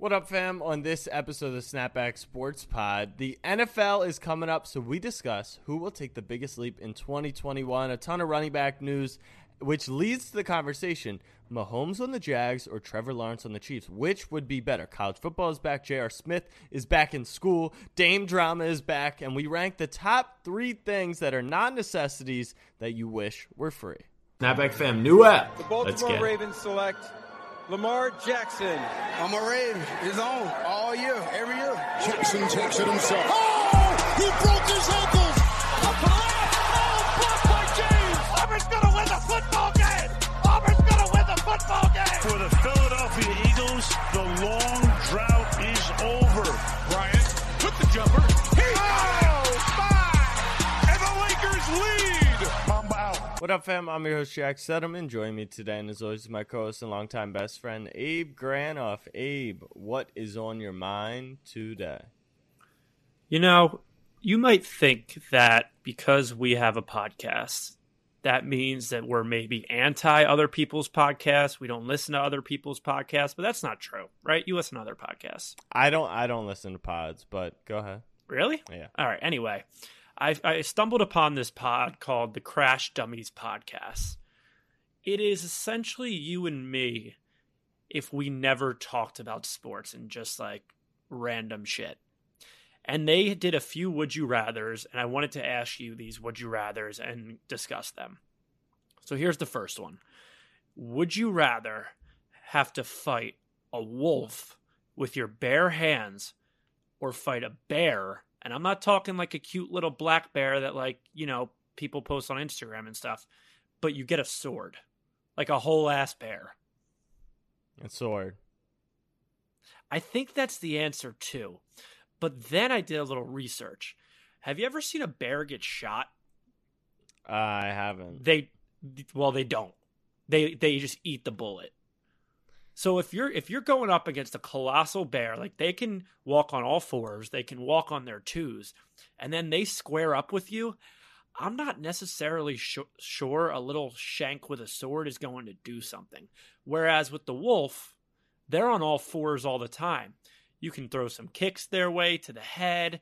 What up, fam? On this episode of the Snapback Sports Pod, the NFL is coming up, so we discuss who will take the biggest leap in 2021. A ton of running back news, which leads to the conversation Mahomes on the Jags or Trevor Lawrence on the Chiefs. Which would be better? College football is back. J.R. Smith is back in school. Dame drama is back. And we rank the top three things that are non necessities that you wish were free. Snapback fam, new app. The Let's Baltimore get it. Ravens select Lamar Jackson. I'm a Raven. It's on all year, every year. Jackson takes it himself. Oh! He broke his ankles! A collapse! Oh, blocked by James! Auburn's gonna win the football game! Auburn's gonna win the football game! For the Philadelphia Eagles, the long drought is over. Bryant took the jumper. He oh, got it! And the Lakers lead. What up, fam? I'm your host, Jack Settleman. Join me today, and as always, my co host and longtime best friend, Abe Granoff. Abe, what is on your mind today? You know, you might think that because we have a podcast, that means that we're maybe anti other people's podcasts. We don't listen to other people's podcasts, but that's not true, right? You listen to other podcasts. I don't I don't listen to pods, but go ahead. Really? Yeah. All right. Anyway, I, I stumbled upon this pod called the Crash Dummies Podcast. It is essentially you and me if we never talked about sports and just like random shit. And they did a few would you rathers, and I wanted to ask you these would you rathers and discuss them. So here's the first one Would you rather have to fight a wolf with your bare hands or fight a bear? And I'm not talking like a cute little black bear that, like, you know, people post on Instagram and stuff, but you get a sword, like a whole ass bear. A sword. I think that's the answer too. But then I did a little research. Have you ever seen a bear get shot? I haven't. They well, they don't. They they just eat the bullet. So if you're if you're going up against a colossal bear, like they can walk on all fours, they can walk on their twos, and then they square up with you, I'm not necessarily sh- sure a little shank with a sword is going to do something. Whereas with the wolf, they're on all fours all the time. You can throw some kicks their way to the head.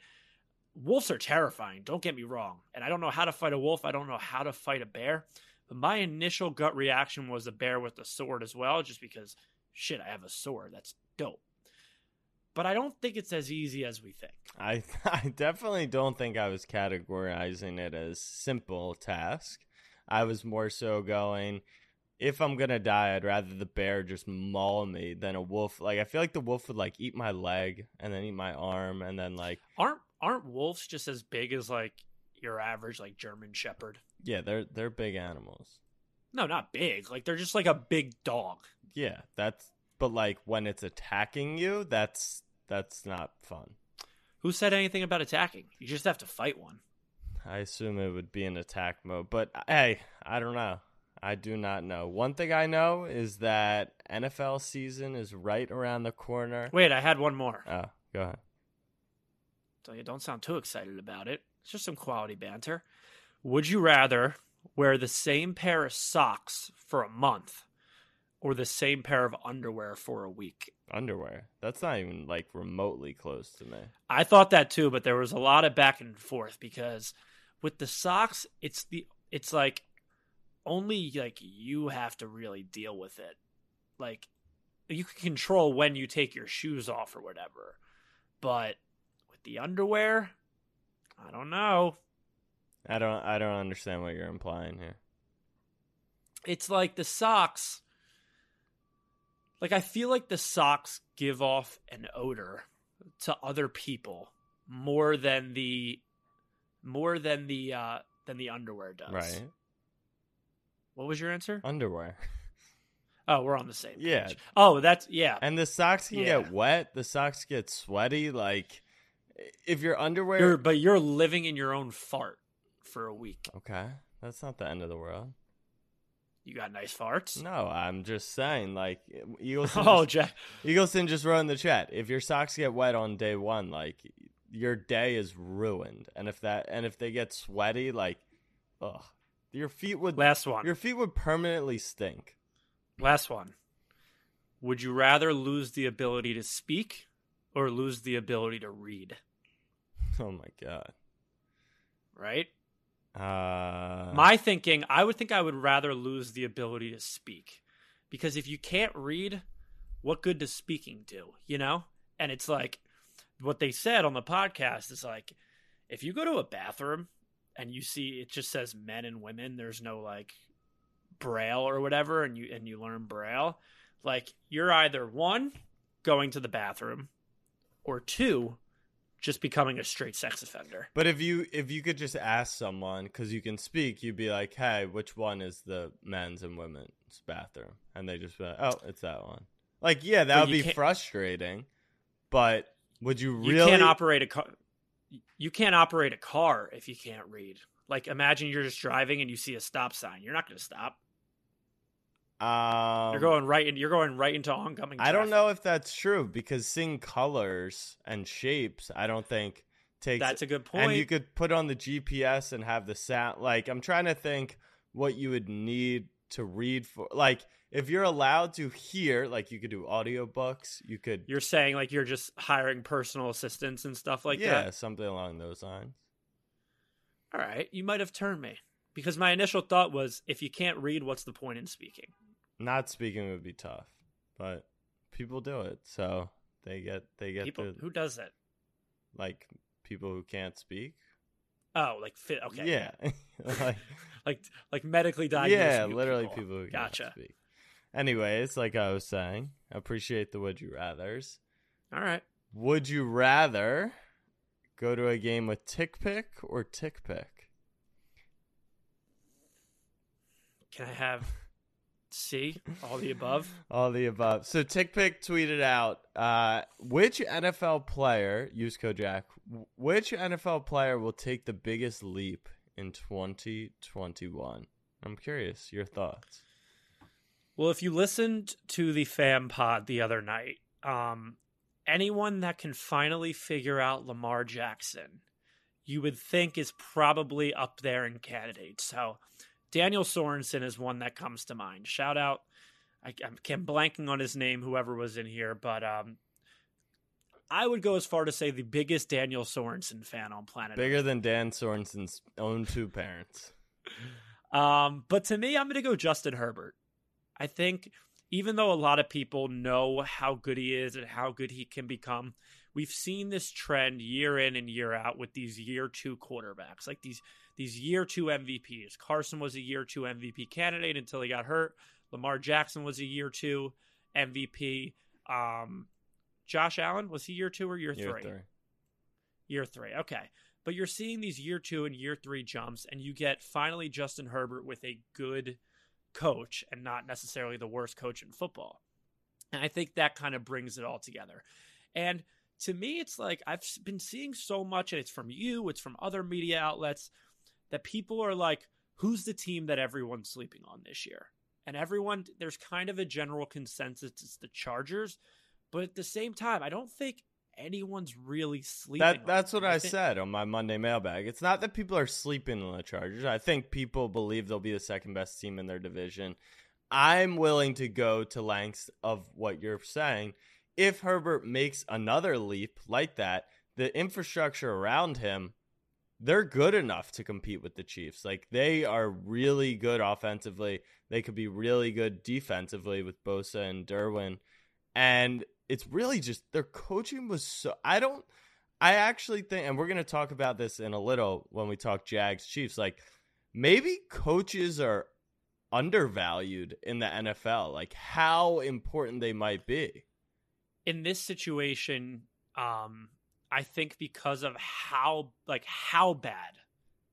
Wolves are terrifying, don't get me wrong. And I don't know how to fight a wolf, I don't know how to fight a bear. But my initial gut reaction was a bear with a sword as well, just because shit, I have a sword. That's dope. But I don't think it's as easy as we think. I I definitely don't think I was categorizing it as simple task. I was more so going if I'm gonna die, I'd rather the bear just maul me than a wolf. Like I feel like the wolf would like eat my leg and then eat my arm and then like Aren't aren't wolves just as big as like your average like German shepherd? yeah, they're they're big animals. No, not big. Like they're just like a big dog. Yeah, that's but like when it's attacking you, that's that's not fun. Who said anything about attacking? You just have to fight one. I assume it would be in attack mode, but hey, I don't know. I do not know. One thing I know is that NFL season is right around the corner. Wait, I had one more. Oh, go ahead. So you don't sound too excited about it. It's just some quality banter. Would you rather wear the same pair of socks for a month or the same pair of underwear for a week? Underwear. That's not even like remotely close to me. I thought that too, but there was a lot of back and forth because with the socks, it's the it's like only like you have to really deal with it. Like you can control when you take your shoes off or whatever. But with the underwear, I don't know. I don't I don't understand what you're implying here. It's like the socks like I feel like the socks give off an odor to other people more than the more than the uh than the underwear does. Right. What was your answer? Underwear. Oh, we're on the same. Page. Yeah. Oh, that's yeah. And the socks can Yeah. get wet, the socks get sweaty like if your underwear You're, but you're living in your own fart for a week. Okay. That's not the end of the world. You got nice farts. No, I'm just saying, like Eagleson. Oh, just, Jack. Eagleson just wrote in the chat. If your socks get wet on day one, like your day is ruined. And if that, and if they get sweaty, like, ugh, your feet would Last one. Your feet would permanently stink. Last one. Would you rather lose the ability to speak or lose the ability to read? Oh my god. Right? Uh, My thinking, I would think I would rather lose the ability to speak. Because if you can't read, what good does speaking do? You know? And it's like what they said on the podcast is like if you go to a bathroom and you see it just says men and women, there's no like braille or whatever and you and you learn braille, like you're either one going to the bathroom or two just becoming a straight sex offender. But if you if you could just ask someone because you can speak, you'd be like, "Hey, which one is the men's and women's bathroom?" And they just be like, "Oh, it's that one." Like, yeah, that But would be frustrating. But would you really? You can't operate a car. You can't operate a car if you can't read. Like imagine you're just driving and you see a stop sign. You're not going to stop. Um, You're going right in. You're going right into oncoming. I don't know if that's true because seeing colors and shapes, I don't think takes. That's a good point. And you could put on the GPS and have the sound. Like I'm trying to think what you would need to read for. Like if you're allowed to hear, like you could do audiobooks. You could, You're saying like you're just hiring personal assistants and stuff like yeah, that. Yeah, something along those lines. All right, you might have turned me because my initial thought was if you can't read, what's the point in speaking? Not speaking would be tough, but people do it, so they get they get People the who does it, like people who can't speak. Oh, like fit. Okay, Yeah, like like like medically diagnosed. yeah, literally people. people, who Gotcha. can't speak. Anyways, like I was saying, appreciate the would you rather's. All right. Would you rather go to a game with TickPick or TickPick? Can I have C all the above? All the above. So TickPick tweeted out, uh, which NFL player, use code Jack, which NFL player will take the biggest leap in 2021? I'm curious, your thoughts. Well, if you listened to the fam pod the other night, um, anyone that can finally figure out Lamar Jackson, you would think is probably up there in candidates. So Daniel Sorensen is one that comes to mind. Shout out. I, I'm blanking on his name, whoever was in here, but um, I would go as far to say the biggest Daniel Sorensen fan on planet Earth. Bigger than Dan Sorensen's own two parents. Um, but to me, I'm going to go Justin Herbert. I think even though a lot of people know how good he is and how good he can become, we've seen this trend year in and year out with these year two quarterbacks, like these these year two MVPs. Carson was a year two MVP candidate until he got hurt. Lamar Jackson was a year two MVP. Um, Josh Allen was he year two or year, Year three? three. Year three. Okay. But you're seeing these year two and year three jumps, and you get finally Justin Herbert with a good coach and not necessarily the worst coach in football. And I think that kind of brings it all together. And to me, it's like I've been seeing so much, and it's from you, it's from other media outlets, that people are like, who's the team that everyone's sleeping on this year? And everyone, there's kind of a general consensus it's the Chargers. But at the same time, I don't think anyone's really sleeping. on That that's them. what I think- said on my Monday mailbag. It's not that people are sleeping on the Chargers. I think people believe they'll be the second best team in their division. I'm willing to go to lengths of what you're saying. If Herbert makes another leap like that, the infrastructure around him, they're good enough to compete with the Chiefs. Like they are really good offensively. They could be really good defensively with Bosa and Derwin. And it's really just their coaching was so I don't I actually think and we're going to talk about this in a little when we talk Jags Chiefs like maybe coaches are undervalued in the NFL like how important they might be. in this situation, um, I think because of how like how bad,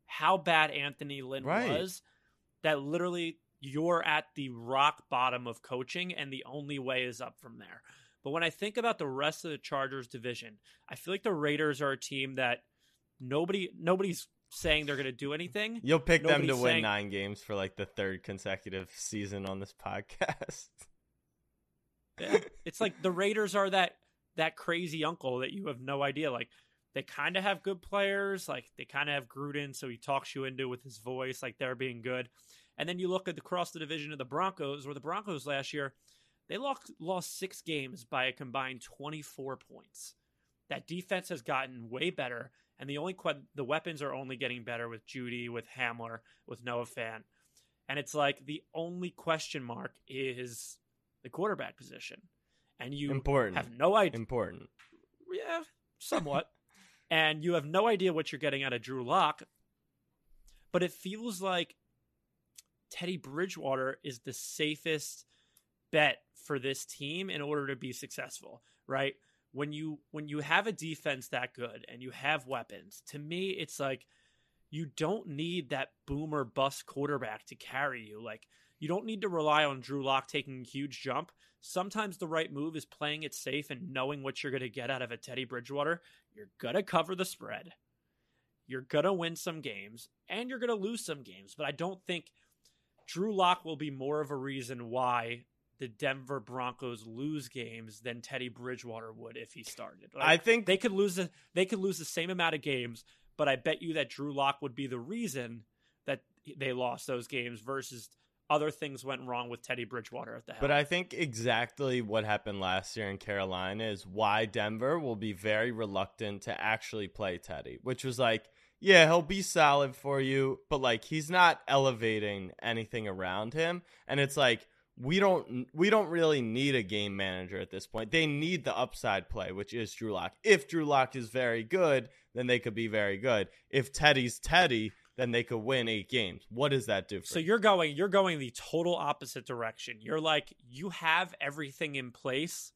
how bad Anthony Lynn Right. was, that literally you're at the rock bottom of coaching, and the only way is up from there. But when I think about the rest of the Chargers division, I feel like the Raiders are a team that nobody nobody's saying they're going to do anything. You'll pick them to Nobody's win 9 games for like the third consecutive season on this podcast. It's like the Raiders are that that crazy uncle that you have no idea. Like they kind of have good players. Like they kind of have Gruden, so he talks you into with his voice, like they're being good. And then you look at the cross the division of the Broncos, where the Broncos last year, They lost, lost six games by a combined 24 points. That defense has gotten way better, and the only the weapons are only getting better with Jeudy, with Hamler, with Noah Fant, And it's like the only question mark is the quarterback position. And you Important. have no idea. Important. Yeah, somewhat. and you have no idea what you're getting out of Drew Lock. But it feels like Teddy Bridgewater is the safest bet for this team in order to be successful, right? When you when you have a defense that good and you have weapons, to me it's like you don't need that boomer bust quarterback to carry you. Like you don't need to rely on Drew Lock taking a huge jump. Sometimes the right move is playing it safe and knowing what you're going to get out of a Teddy Bridgewater. You're going to cover the spread. You're going to win some games and you're going to lose some games. But I don't think Drew Lock will be more of a reason why the Denver Broncos lose games than Teddy Bridgewater would if he started. Like, I think they could lose the, they could lose the same amount of games, but I bet you that Drew Lock would be the reason that they lost those games versus other things went wrong with Teddy Bridgewater at the helm. But I think exactly what happened last year in Carolina is why Denver will be very reluctant to actually play Teddy, which was like, yeah, he'll be solid for you, but like he's not elevating anything around him. And it's like we don't we don't really need a game manager at this point. They need the upside play, which is Drew Lock. If Drew Lock is very good, then they could be very good. If Teddy's Teddy, then they could win eight games. What does that do So you? you're going you're going the total opposite direction. You're like you have everything in place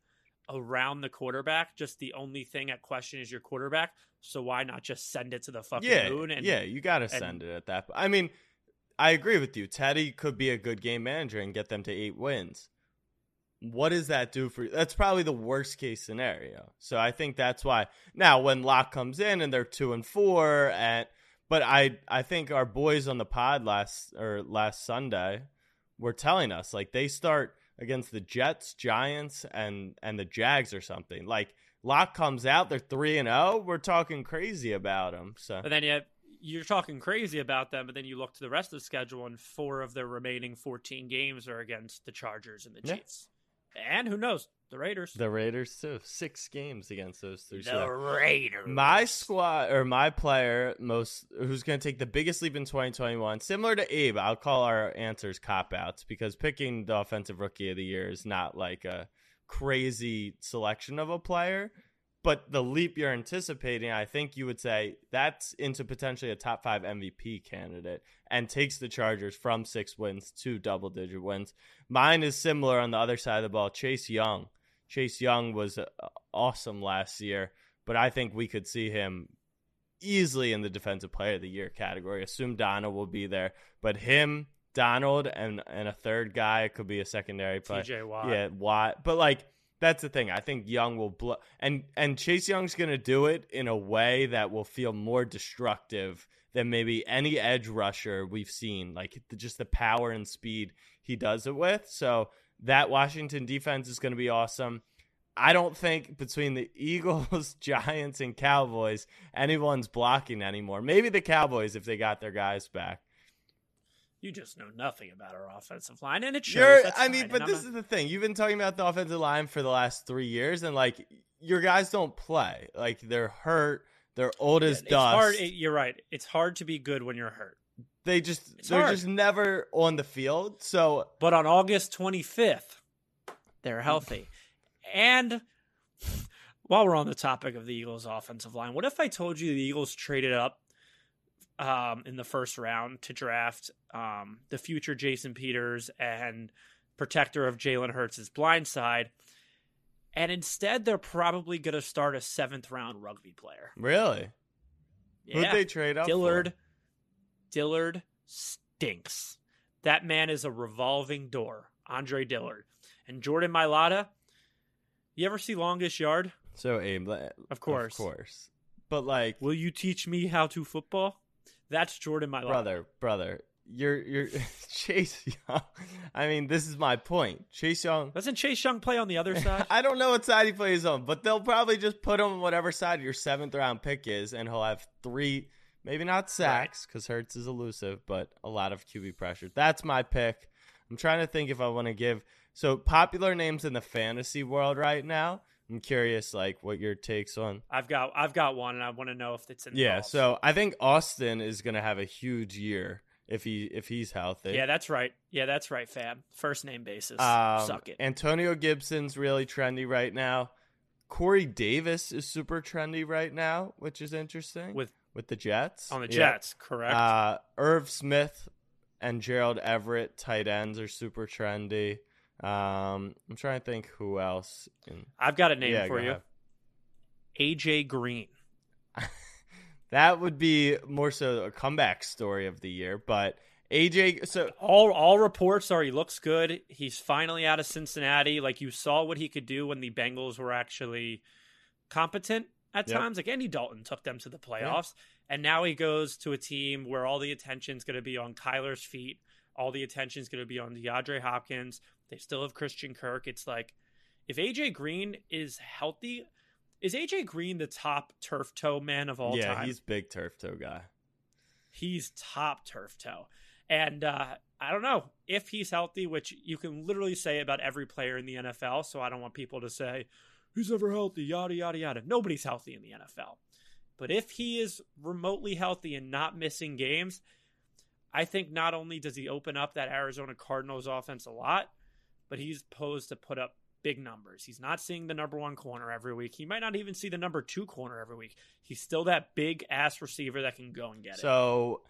around the quarterback. Just the only thing at question is your quarterback. So why not just send it to the fucking yeah, moon? And yeah, you got to send it at that. I mean, I agree with you. Teddy could be a good game manager and get them to eight wins. What does that do for you? That's probably the worst case scenario. So I think that's why now when Lock comes in and they're two and four, and but I I think our boys on the pod last or last Sunday were telling us like they start against the Jets, Giants, and and the Jags or something. Like Lock comes out, they're three and zero. We're talking crazy about them. So But then you you're talking crazy about them, but then you look to the rest of the schedule, and four of their remaining 14 games are against the Chargers and the Yeah. Chiefs. And who knows? The Raiders. The Raiders too. Six games against those three. The So Raiders. my squad or my player most who's going to take the biggest leap in 2021, similar to Abe, I'll call our answers cop outs because picking the offensive rookie of the year is not like a crazy selection of a player. But the leap you're anticipating, I think you would say that's into potentially a top five MVP candidate and takes the Chargers from six wins to double digit wins. Mine is similar on the other side of the ball. Chase Young. Chase Young was uh, awesome last year, but I think we could see him easily in the defensive player of the year category. Assume Donald will be there, but him, Donald, and and a third guy could be a secondary player. TJ Watt. Yeah, Watt. But like that's the thing. I think Young will blow, and and Chase Young's going to do it in a way that will feel more destructive than maybe any edge rusher we've seen. Like the, just the power and speed he does it with. So that Washington defense is going to be awesome. I don't think between the Eagles, Giants, and Cowboys anyone's blocking anymore. Maybe the Cowboys if they got their guys back. You just know nothing about our offensive line, and it shows. I mean, but this not- is the thing. You've been talking about the offensive line for the last three years, and like your guys don't play. Like they're hurt. They're old as it's dust. hard. it- you're right. It's hard to be good when you're hurt. they just It's they're hard. just never on the field. So But on August 25th, they're healthy. and while we're on the topic of the Eagles' offensive line, what if I told you the Eagles traded up um, in the first round to draft um, the future Jason Peters and protector of Jalen Hurts' blind side? And instead, they're probably going to start a seventh round rugby player. really, Yeah. who'd they trade up? for? Dillard, Dillard stinks. That man is a revolving door. Andre Dillard and Jordan Mailata. You ever see Longest Yard? So aim, Of course. of course. But like, Will you teach me how to football? That's Jordan my brother, brother, you're you're Chase Young. I mean, this is my point. Chase Young. Doesn't Chase Young play on the other side? I don't know what side he plays on, but they'll probably just put him on whatever side your seventh round pick is, and he'll have three, maybe not sacks because Hurts is elusive, but a lot of QB pressure. That's my pick. I'm trying to think if I want to give So popular names in the fantasy world right now. I'm curious, like, what your takes on. I've got I've got one, and I want to know if it's in. Yeah, so I think Austin is going to have a huge year if he if he's healthy. yeah, that's right. Yeah, that's right, fam. First name basis. Um, Suck it. Antonio Gibson's really trendy right now. Corey Davis is super trendy right now, which is interesting With with the Jets on the Yeah. Jets, correct? Uh, Irv Smith and Gerald Everett, tight ends, are super trendy. Um, I'm trying to think who else. In, I've got a name yeah, for you. ahead. AJ Green. That would be more so a comeback story of the year, but AJ. So All all reports are he looks good. He's finally out of Cincinnati. Like you saw what he could do when the Bengals were actually competent at Yep. times. Like Andy Dalton took them to the playoffs, and now he goes to a team where all the attention's going to be on Kyler's feet. All the attention's going to be on DeAndre Hopkins. They still have Christian Kirk. It's like if AJ Green is healthy, is AJ Green the top turf toe man of all yeah, time? he's big turf toe guy. he's top turf toe. And uh, I don't know if he's healthy, which you can literally say about every player in the NFL. So I don't want people to say, he's ever healthy, yada, yada, yada. Nobody's healthy in the NFL. But if he is remotely healthy and not missing games, I think not only does he open up that Arizona Cardinals offense a lot, but he's posed to put up big numbers. He's not seeing the number one corner every week. He might not even see the number two corner every week. He's still that big ass receiver that can go and get it. So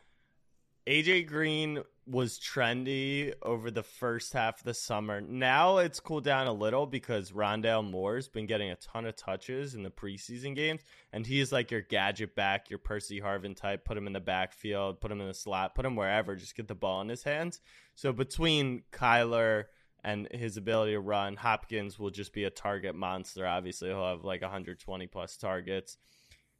AJ Green was trendy over the first half of the summer. Now it's cooled down a little because Rondale Moore's been getting a ton of touches in the preseason games, and he's like your gadget back, your Percy Harvin type. Put him in the backfield, put him in the slot, put him wherever. Just get the ball in his hands. So between Kyler and his ability to run, Hopkins will just be a target monster. Obviously, he'll have like 120 plus targets.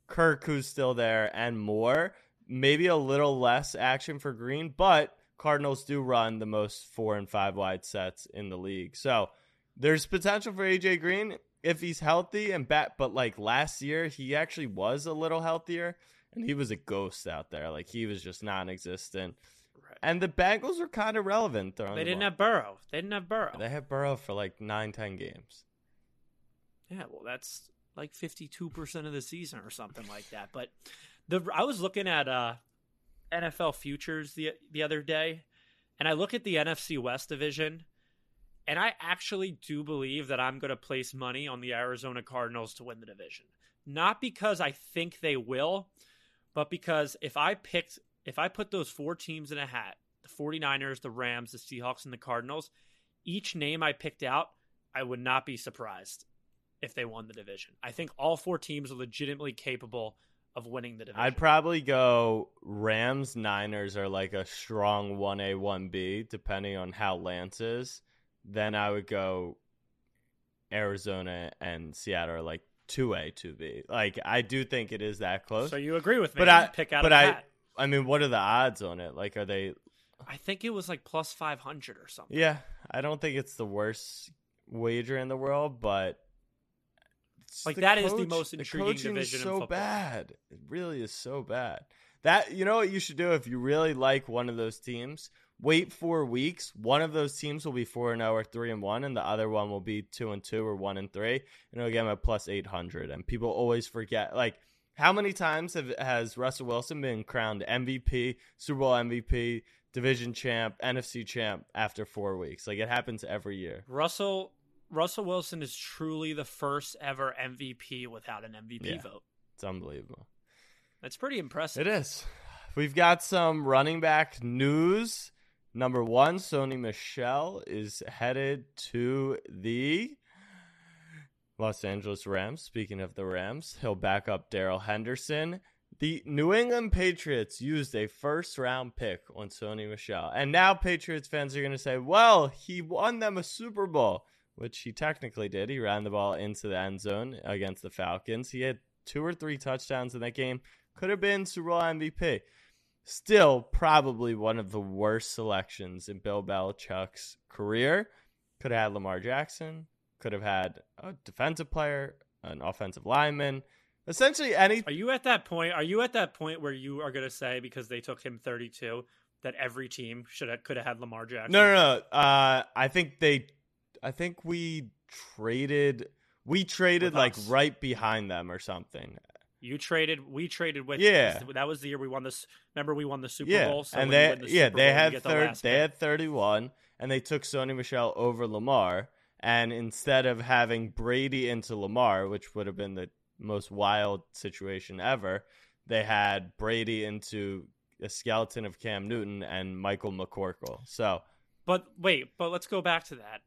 Kirk, who's still there, and more. Maybe a little less action for Green, but Cardinals do run the most four and five wide sets in the league. So there's potential for AJ Green if he's healthy and bat. But like last year, he actually was a little healthier, and he was a ghost out there. Like he was just non-existent. And the Bengals were kind of relevant. They the didn't ball. have Burrow. They didn't have Burrow. They had Burrow for like nine, ten games. Yeah, well, that's like fifty-two percent of the season or something like that. But the I was looking at uh, NFL futures the the other day, and I look at the NFC West division, and I actually do believe that I'm going to place money on the Arizona Cardinals to win the division. Not because I think they will, but because if I picked if I put those four teams in a hat, the 49ers, the Rams, the Seahawks and the Cardinals, each name I picked out, I would not be surprised if they won the division. I think all four teams are legitimately capable of winning the division. I'd probably go Rams, Niners are like a strong 1A, 1B, depending on how Lance is. Then I would go Arizona and Seattle are like 2A, 2B. Like, I do think it is that close. so you agree with me? but I, pick out but I, hat. I mean, what are the odds on it? Like, are they, I think it was like plus 500 or something. yeah, I don't think it's the worst wager in the world, but. Like, that is the most intriguing is division in so football. bad. It really is so bad. That you know what you should do if you really like one of those teams. Wait four weeks. One of those teams will be four and zero or three and one, and the other one will be two and two or one and three. And it'll get them a plus eight hundred. And people always forget. Like how many times have, has Russell Wilson been crowned MVP, Super Bowl MVP, division champ, NFC champ after four weeks? Like it happens every year. Russell Russell Wilson is truly the first ever MVP without an MVP Yeah. vote. It's unbelievable. That's pretty impressive. It is. We've got some running back news. Number one, Sony Michel is headed to the Los Angeles Rams. Speaking of the Rams, he'll back up Darrell Henderson. The New England Patriots used a first round pick on Sony Michel. And now Patriots fans are going to say, well, he won them a Super Bowl, which he technically did. He ran the ball into the end zone against the Falcons. He had two or three touchdowns in that game. Could have been Super Bowl MVP. Still, probably one of the worst selections in Bill Belichick's career. Could have had Lamar Jackson. Could have had a defensive player, an offensive lineman. Essentially, any Are you at that point? Are you at that point where you are going to say because they took him 32 that every team should have, could have had Lamar Jackson? No, no, no. Uh, I think they I think we traded. We traded With like us. right behind them or something. You traded. We traded with. Yeah. That was the year we won this. Remember, we won the Super yeah, Bowl. So and they the yeah Super they Bowl, had get the third. They pick. had thirty-one, and they took Sony Michel over Lamar. And instead of having Brady into Lamar, which would have been the most wild situation ever, they had Brady into a skeleton of Cam Newton and Michael McCorkle. So But wait, but let's go back to that.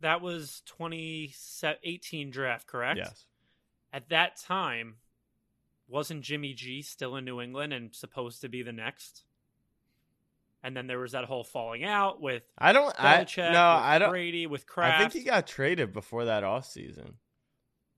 That was 2018 draft, correct? yes, At that time, wasn't Jimmy G still in New England and supposed to be the next? And then there was that whole falling out with I don't. I no, I don't. Brady, with Kraft. I think he got traded before that offseason.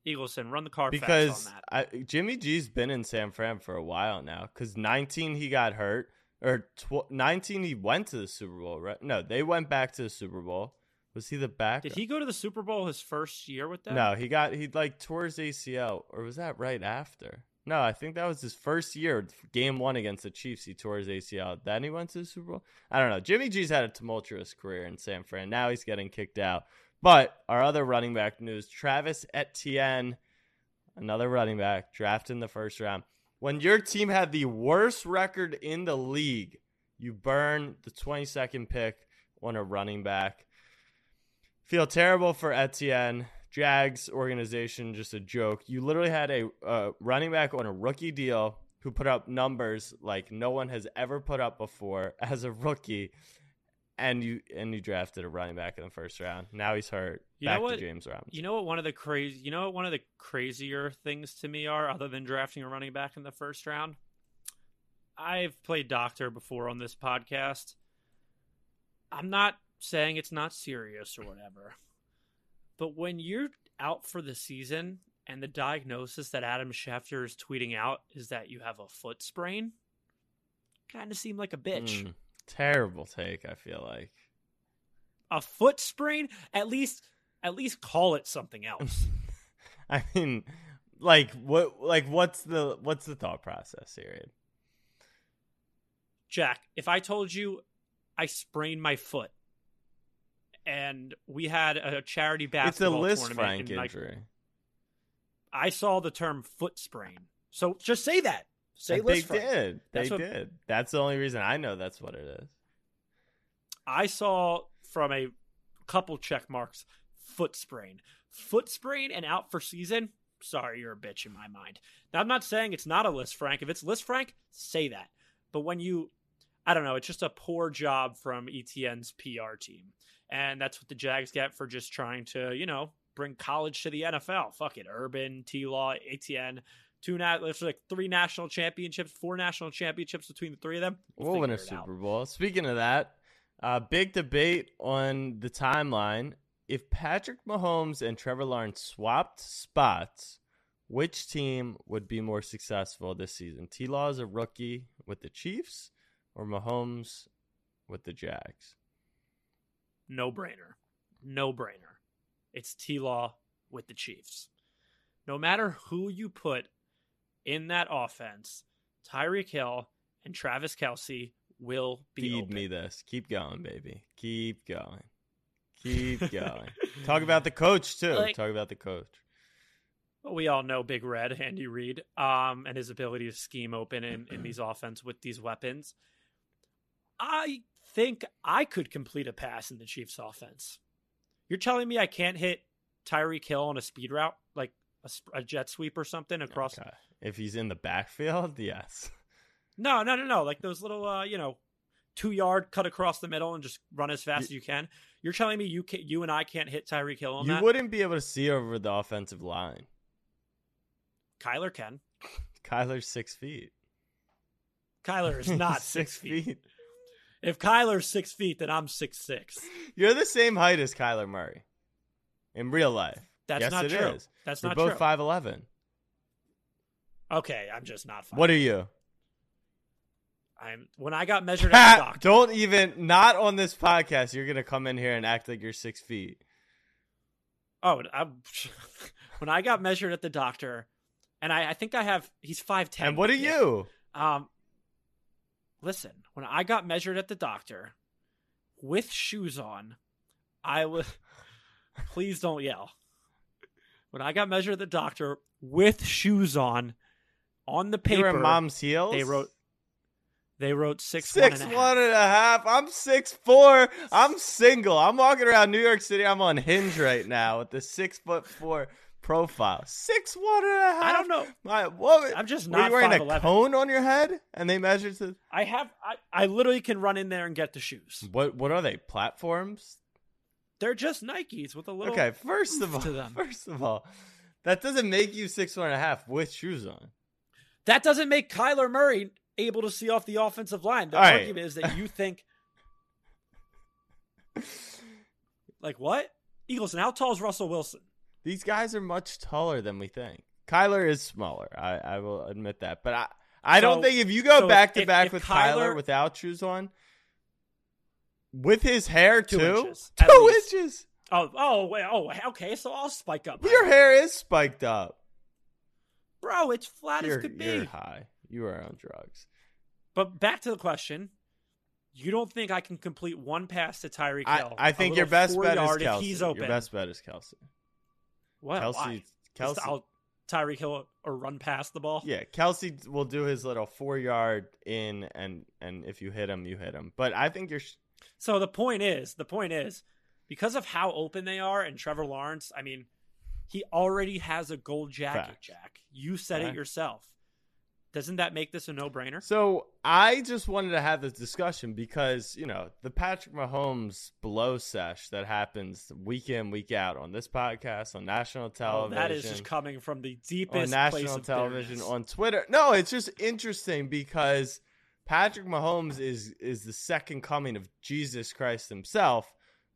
Eagleson, run the car because on that. I, Jimmy G's been in San Fran for a while now. Because 19 he got hurt, or tw- 19 he went to the Super Bowl. Right? No, they went back to the Super Bowl. Was he the back? Did he go to the Super Bowl his first year with them? No, he got he like tore his ACL, or was that right after? No, I think that was his first year, game one against the Chiefs. He tore his ACL. Then he went to the Super Bowl. I don't know. Jimmy G's had a tumultuous career in San Fran. Now he's getting kicked out. But our other running back news: Travis Etienne, another running back, drafted in the first round. When your team had the worst record in the league, you burn the 22nd pick on a running back. Feel terrible for Etienne. Jags organization, just a joke. You literally had a uh, running back on a rookie deal who put up numbers like no one has ever put up before as a rookie, and you and you drafted a running back in the first round. Now he's hurt. You Back know what? to James Robinson. You know what? One of the crazy. You know what? One of the crazier things to me are, other than drafting a running back in the first round. I've played doctor before on this podcast. I'm not saying it's not serious or whatever, but when you're out for the season and the diagnosis that Adam Schefter is tweeting out is that you have a foot sprain, kind of seem like a bitch. Mm, terrible take. I feel like. A foot sprain? At least, at least call it something else. I mean, like what? Like what's the what's the thought process here? Jack, if I told you I sprained my foot and we had a charity It's a basketball Liz tournament Frank injury. I saw the term foot sprain. So just say that. Say And they Frank. did. They what- did. That's the only reason I know that's what it is. I saw from a couple check marks foot sprain. Foot sprain and out for season. Sorry, you're a bitch in my mind. Now I'm not saying it's not a Lisfranc. If it's Lisfranc, say that. But when you I don't know, it's just a poor job from ETN's PR team. And that's what the Jags get for just trying to, you know, bring college to the NFL. Fuck it. Urban, T Law, ATN. Two na- like three national championships, four national championships between the three of them. We'll win a. Super Bowl. Speaking of that, uh, big debate on the timeline. If Patrick Mahomes and Trevor Lawrence swapped spots, which team would be more successful this season? T Law is a rookie with the Chiefs or Mahomes with the Jags? No brainer. No brainer. It's T Law with the Chiefs. No matter who you put in that offense, Tyreek Hill and Travis Kelce will be Feed open. me this. Keep going, baby. Keep going. Keep going. Talk about the coach too. Like- Talk about the coach. Well, we all know Big Red, Andy Reid, um, and his ability to scheme open in, in these offense with these weapons. I think I could complete a pass in the Chiefs offense. You're telling me I can't hit Tyreek Hill on a speed route, like a, a jet sweep or something across Okay. If he's in the backfield, yes. No, no, no, no. Like those little, uh, you know, two yard cut across the middle and just run as fast You- as you can. You're telling me you can, you and I can't hit Tyreek Hill on You that? wouldn't be able to see over the offensive line. Kyler can. Kyler's six feet. Kyler is not six, feet. feet. If Kyler's six feet, then I'm six six. You're the same height as Kyler Murray in real life. That's yes, not it true. is. That's not true. We're not both true. five eleven. Okay, I'm just not. Fine. What are you? I'm when I got measured at the doctor. Don't even. Not on this podcast. You're gonna come in here and act like you're six feet. Oh, I'm, when I got measured at the doctor, and I, I think I have. He's five ten. And what are you? Um, listen, when I got measured at the doctor with shoes on, I was Please don't yell. When I got measured at the doctor with shoes on, on the paper, mom's heels. they wrote they wrote six, six one and a one half. and a half. I'm six four. I'm single. I'm walking around New York City. I'm on Hinge right now with the six foot four profile. Six one and a half. I don't know. My what? I'm just were you not wearing a 5'11". cone on your head, and they measured to I have I, I literally can run in there and get the shoes. what? What are they? Platforms? They're just Nikes with a little Okay, first of all, to them. first of all, that doesn't make you six one and a half with shoes on. That doesn't make Kyler Murray able to see off the offensive line. The All right. argument is that you think like what? Eagles, and how tall is Russell Wilson? These guys are much taller than we think. Kyler is smaller. I, I will admit that, but I I don't think if you go so back to if- back if with Kyler- Kyler without shoes on, with his hair Two too, inches, two least. inches. Oh, oh, oh, okay. So I'll spike up. Your hair is spiked up. bro. It's flat You're, as could you're be. high. You are on drugs. But back to the question: You don't think I can complete one pass to Tyreek I, Hill? I a think your best bet is Kelce. He's open. Your best bet is Kelce. Well, Kelce. Kelce. I'll Tyreek Hill or run past the ball. Yeah, Kelce will do his little four yard in, and and if you hit him, you hit him. But I think you're. sh- So the point is, the point is, because of how open they are, and Trevor Lawrence, I mean, he already has a gold jacket. Facts. Jack, you said it yourself. Doesn't that make this a no brainer? So I just wanted to have this discussion because you know the Patrick Mahomes blow sesh that happens week in week out on this podcast on national Oh, television. that is just coming from the on deepest place national television on Twitter. No, it's just interesting because Patrick Mahomes is is the second coming of Jesus Christ himself,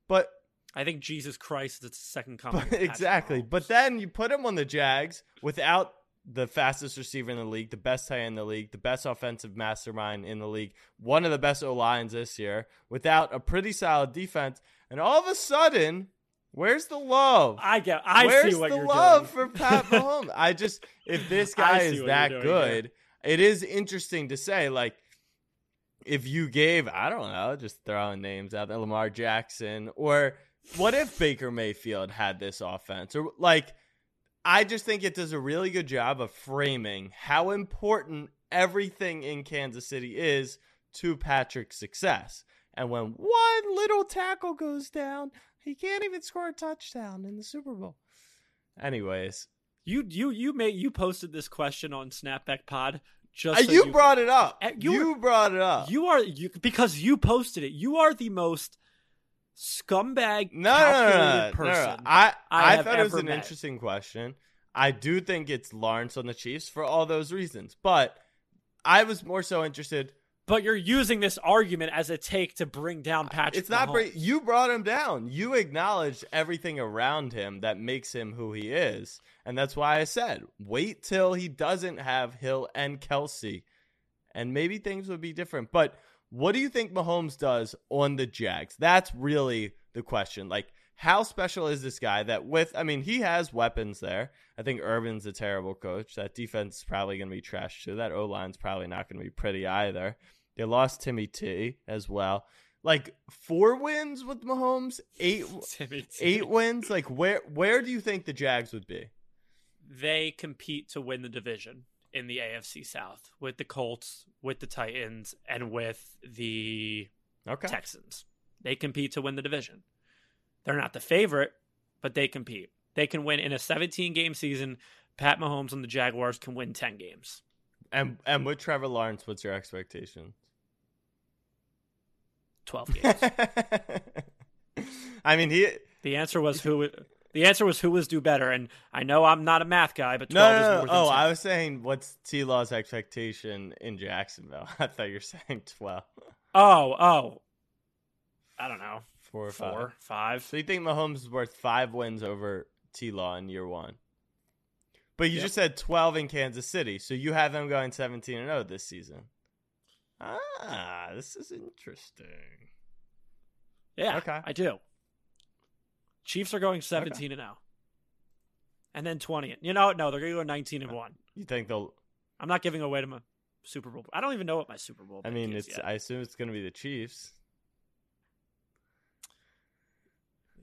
but I think Jesus Christ is the second coming. But exactly. Mahomes. But then you put him on the Jags without the fastest receiver in the league, the best tight end in the league, the best offensive mastermind in the league, one of the best O lines this year, without a pretty solid defense, and all of a sudden, where's the love? I get. I Where's see what the you're love doing. for Pat Mahomes? I just if this guy is that doing good, it is interesting to say like if you gave I don't know, just throwing names out there, Lamar Jackson, or what if Baker Mayfield had this offense, or like I just think it does a really good job of framing how important everything in Kansas City is to Patrick's success. And when one little tackle goes down, he can't even score a touchdown in the Super Bowl. Anyways, You you you made you posted this question on Snapback Pod uh, just so you, brought it up. Uh, You, you brought it up. you are you because you posted it. You are the most scumbag no, no, no, no, no. I, I I, thought it was an met. interesting question. I do think it's Lawrence on the Chiefs for all those reasons, but I was more so interested. But you're using this argument as a take to bring down Patrick. it's not bra- you brought him down. You acknowledged everything around him that makes him who he is, and that's why I said wait till he doesn't have Hill and Kelce, and maybe things would be different. But what do you think Mahomes does on the Jags? That's really the question. Like, how special is this guy that with, I mean, he has weapons there. I think Urban's a terrible coach. That defense is probably going to be trash too. That O line's probably not going to be pretty either. They lost Timmy T as well. Like four wins with Mahomes, eight eight wins. Like where where do you think the Jags would be? They compete to win the division in the AFC South with the Colts, with the Titans, and with the Okay. Texans. They compete to win the division. They're not the favorite, but they compete. They can win in a 17 game season. Pat Mahomes and the Jaguars can win 10 games. And and with Trevor Lawrence, what's your expectation? 12 games. I mean, he the answer was who the answer was who was do better and I know I'm not a math guy, but 12 no, is no, more than Oh, 10. I was saying, what's T Law's expectation in Jacksonville? I thought you were saying twelve. Oh, oh, I don't know. four or five. Four, five. So you think Mahomes is worth five wins over T Law in year one? But you Yep. just said twelve in Kansas City, so you have them going seventeen and zero this season. Ah, this is interesting. Yeah, Okay. I do. Chiefs are going 17 and 0. And then 20. You know, no, they're going to go 19 and uh, 1. You think they'll? I'm not giving away to my Super Bowl. I don't even know what my Super Bowl is. I mean, it's. yet. I assume it's going to be the Chiefs.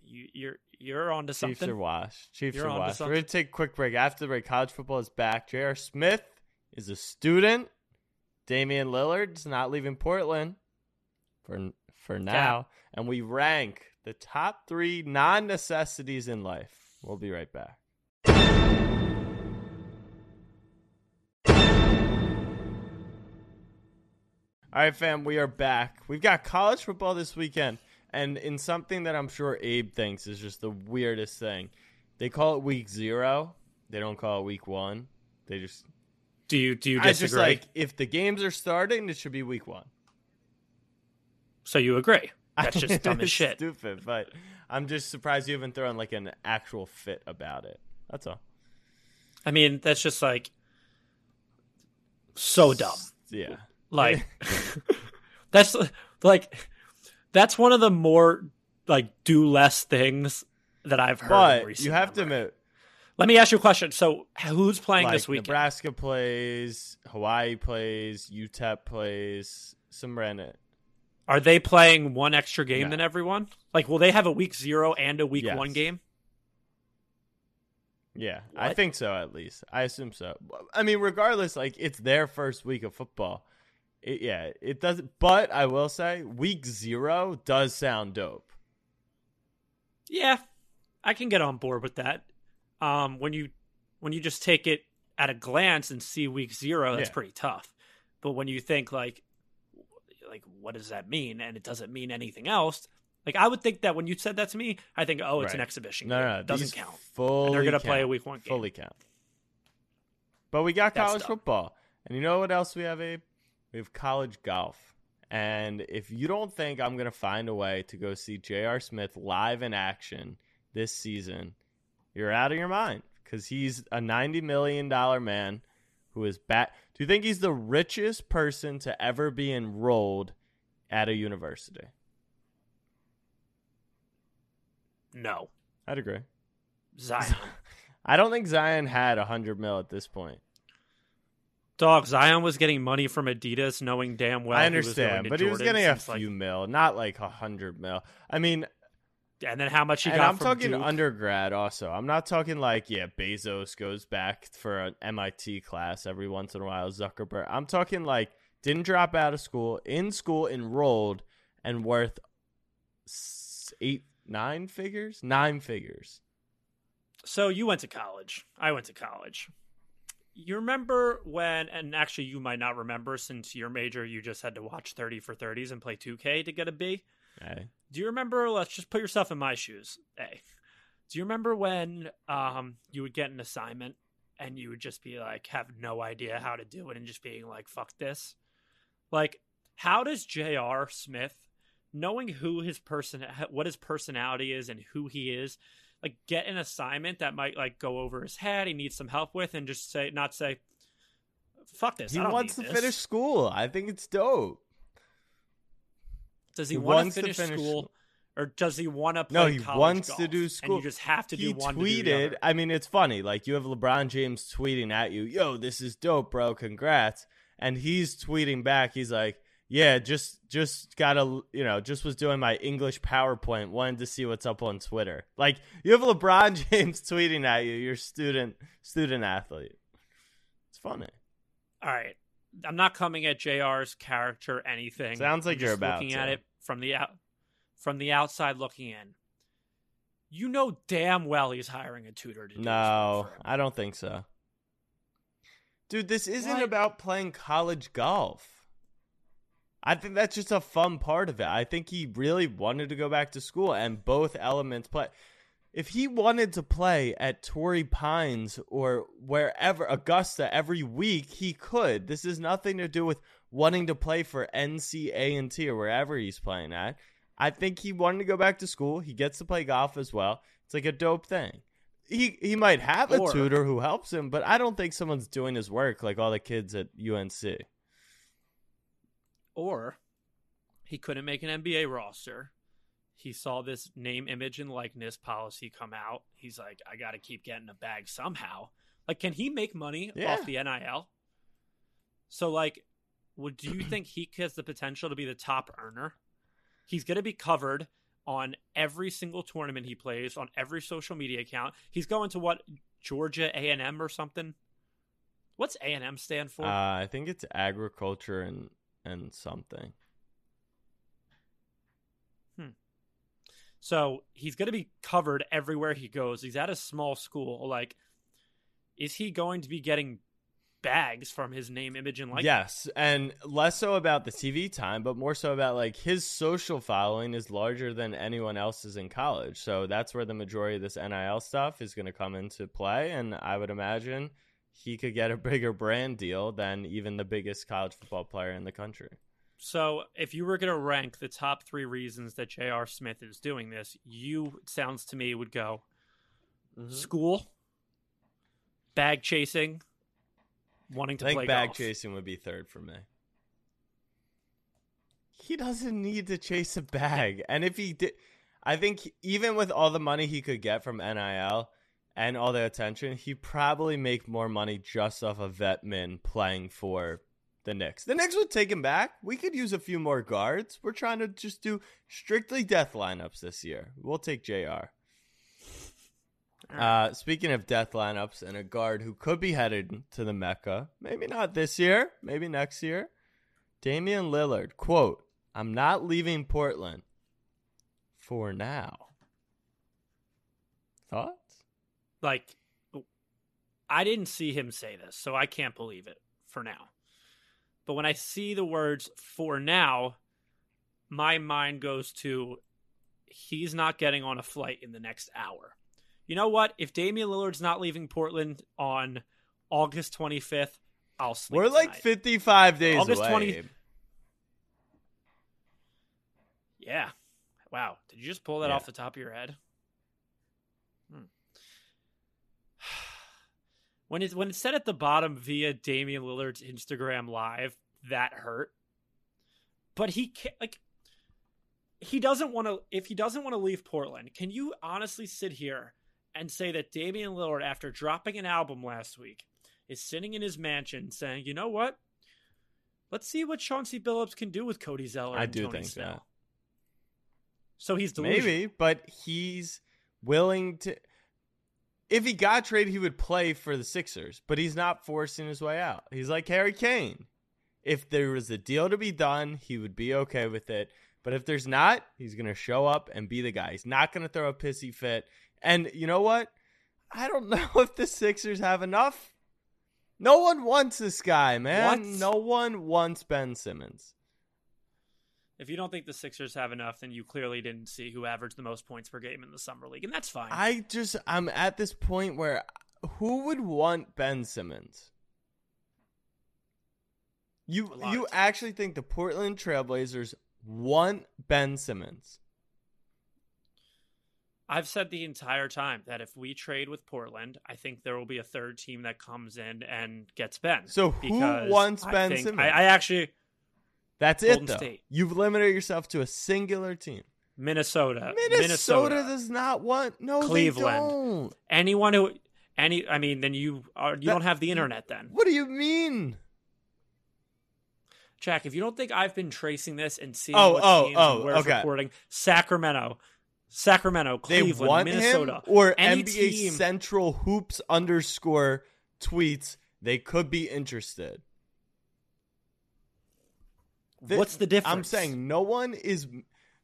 You, you're you're on to Chiefs something. are washed. Chiefs You're are washed. We're gonna take a quick break. After the break, college football is back. J.R. Smith is a student. Damian Lillard's not leaving Portland for for now, and we rank the top three non necessities in life. We'll be right back. All right, fam, we are back. We've got college football this weekend, and in something that I'm sure Abe thinks is just the weirdest thing. They call it week zero. They don't call it week one. They just do you do you I just disagree? like if the games are starting, it should be week one. so you agree? That's just dumb as shit. Stupid, but I'm just surprised you haven't thrown like an actual fit about it. That's all. I mean, that's just like so dumb. Yeah. Like that's like that's one of the more like do less things that I've heard. But you have to admit, Let me ask you a question. So, who's playing like this week? Nebraska plays, Hawaii plays, UTEP plays, some random. Are they playing one extra game No. than everyone? Like, will they have a week zero and a week Yes. one game? Yeah, I think so. At least I assume so. I mean, regardless, like it's their first week of football. It, yeah, it doesn't. But I will say, week zero does sound dope. Yeah, I can get on board with that. Um, when you when you just take it at a glance and see week zero, that's Yeah. pretty tough. But when you think like like what does that mean, and it doesn't mean anything else, like I would think that when you said that to me, I think oh, it's an exhibition. No, game. no, no It doesn't these count. Fully, And they're gonna count. play a week one game. Fully count. But we got That's college dumb. football, and you know what else we have, Abe? We have college golf. And if you don't think I'm gonna find a way to go see J.R. Smith live in action this season, you're out of your mind because he's a ninety million dollar man who is back. Do you think he's the richest person to ever be enrolled at a university? No, I'd agree. Zion. I don't think Zion had a hundred mil at this point. Dog Zion was getting money from Adidas, knowing damn well I he understand, to but he was getting a since, like- few mil, not like a hundred mil. I mean, and then how much he and got I'm from talking Duke. undergrad also. I'm not talking like yeah, Bezos goes back for an MIT class every once in a while. Zuckerberg. I'm talking like didn't drop out of school, in school, enrolled, and worth eight, nine figures, nine figures. So you went to college. I went to college. You remember when, and actually you might not remember since your major, you just had to watch 30 for 30s and play 2K to get a B. Okay. Do you remember, let's just put yourself in my shoes, A. Do you remember when um, you would get an assignment and you would just be like, have no idea how to do it and just being like, fuck this? Like, how does J.R. Smith, knowing who his person, what his personality is and who he is, like get an assignment that might like go over his head, he needs some help with, and just say, not say, fuck this. He wants to this." finish school. I think it's dope. Does he, He want to to finish, finish school, school. or does he want to play? No, he wants to golf? do And school. you just have to do he one. tweeted. To do? I mean, it's funny. Like you have LeBron James tweeting at you, "Yo, this is dope, bro. Congrats!" And he's tweeting back. He's like, "Yeah, just just gotta, you know, just was doing my English PowerPoint. Wanted to see what's up on Twitter." Like you have LeBron James tweeting at you, your student student athlete. It's funny. All right, I'm not coming at Jr's character anything. Sounds like I'm you're just about looking to. at it from the out, from the outside looking in. You know damn well he's hiring a tutor to do No, work for him. I don't think so. Dude, this isn't What? about playing college golf. I think that's just a fun part of it. I think he really wanted to go back to school and both elements play. If he wanted to play at Torrey Pines or wherever Augusta every week, he could. This has nothing to do with wanting to play for NCA&T or wherever he's playing at. I think he wanted to go back to school. He gets to play golf as well. It's like a dope thing. He he might have a Or- tutor who helps him, but I don't think someone's doing his work like all the kids at UNC. Or he couldn't make an NBA roster. He saw this name, image, and likeness policy come out. He's like, I got to keep getting a bag somehow. Like, can he make money Yeah. off the NIL? So, like, would do you think he has the potential to be the top earner? He's going to be covered on every single tournament he plays, on every social media account. He's going to what Georgia A and M or something. What's A and M stand for? Uh, I think it's agriculture and and something. So he's going to be covered everywhere he goes. He's at a small school. Like, is he going to be getting bags from his name, image, and likeness? Yes, and less so about the TV time, but more so about like his social following is larger than anyone else's in college. So that's where the majority of this NIL stuff is going to come into play. And I would imagine he could get a bigger brand deal than even the biggest college football player in the country. So, if you were going to rank the top three reasons that J.R. Smith is doing this, you it sounds to me would go Mm-hmm. school, bag chasing, wanting to I think play bag golf. chasing would be third for me. He doesn't need to chase a bag. And if he did, I think even with all the money he could get from NIL and all the attention, he'd probably make more money just off of vet min playing for the Knicks. The Knicks would take him back. We could use a few more guards. We're trying to just do strictly death lineups this year. We'll take JR. Uh, speaking of death lineups and a guard who could be headed to the Mecca, maybe not this year, maybe next year. Damian Lillard, quote, I'm not leaving Portland for now. Thoughts? Like, I didn't see him say this, so I can't believe it for now. But when I see the words for now, my mind goes to he's not getting on a flight in the next hour. You know what? If Damian Lillard's not leaving Portland on August 25th, I'll sleep. We're like tonight. 55 days August away. 20 Yeah. Wow. Did you just pull that Yeah. off the top of your head? When it's when it said at the bottom via Damian Lillard's Instagram live, that hurt. But he can't like he doesn't want to if he doesn't want to leave Portland, can you honestly sit here and say that Damian Lillard, after dropping an album last week, is sitting in his mansion saying, you know what? Let's see what Chauncey Billups can do with Cody Zeller. I and do Tony think Snell. that. So he's delusional. Maybe, but he's willing to. If he got traded, he would play for the Sixers, but he's not forcing his way out. He's like Harry Kane. If there was a deal to be done, he would be okay with it. But if there's not, he's going to show up and be the guy. He's not going to throw a pissy fit. And you know what? I don't know if the Sixers have enough. No one wants this guy, man. What? No one wants Ben Simmons. If you don't think the Sixers have enough, then you clearly didn't see who averaged the most points per game in the summer league, and that's fine. I just I'm at this point where who would want Ben Simmons? You you actually think the Portland Trailblazers want Ben Simmons? I've said the entire time that if we trade with Portland, I think there will be a third team that comes in and gets Ben. So who wants I Ben think- Simmons? I, I actually That's Golden it though. State. You've limited yourself to a singular team. Minnesota, Minnesota, Minnesota does not want no Cleveland. They don't. anyone who any. I mean, then you are you That- don't have the internet then. What do you mean? Jack, if you don't think I've been tracing this and seeing Oh, what oh, teams oh, oh and where's okay. recording, Sacramento, Sacramento, Cleveland, Minnesota, or any NBA team. Central Hoops underscore tweets. They could be interested. Th- What's the difference? I'm saying no one is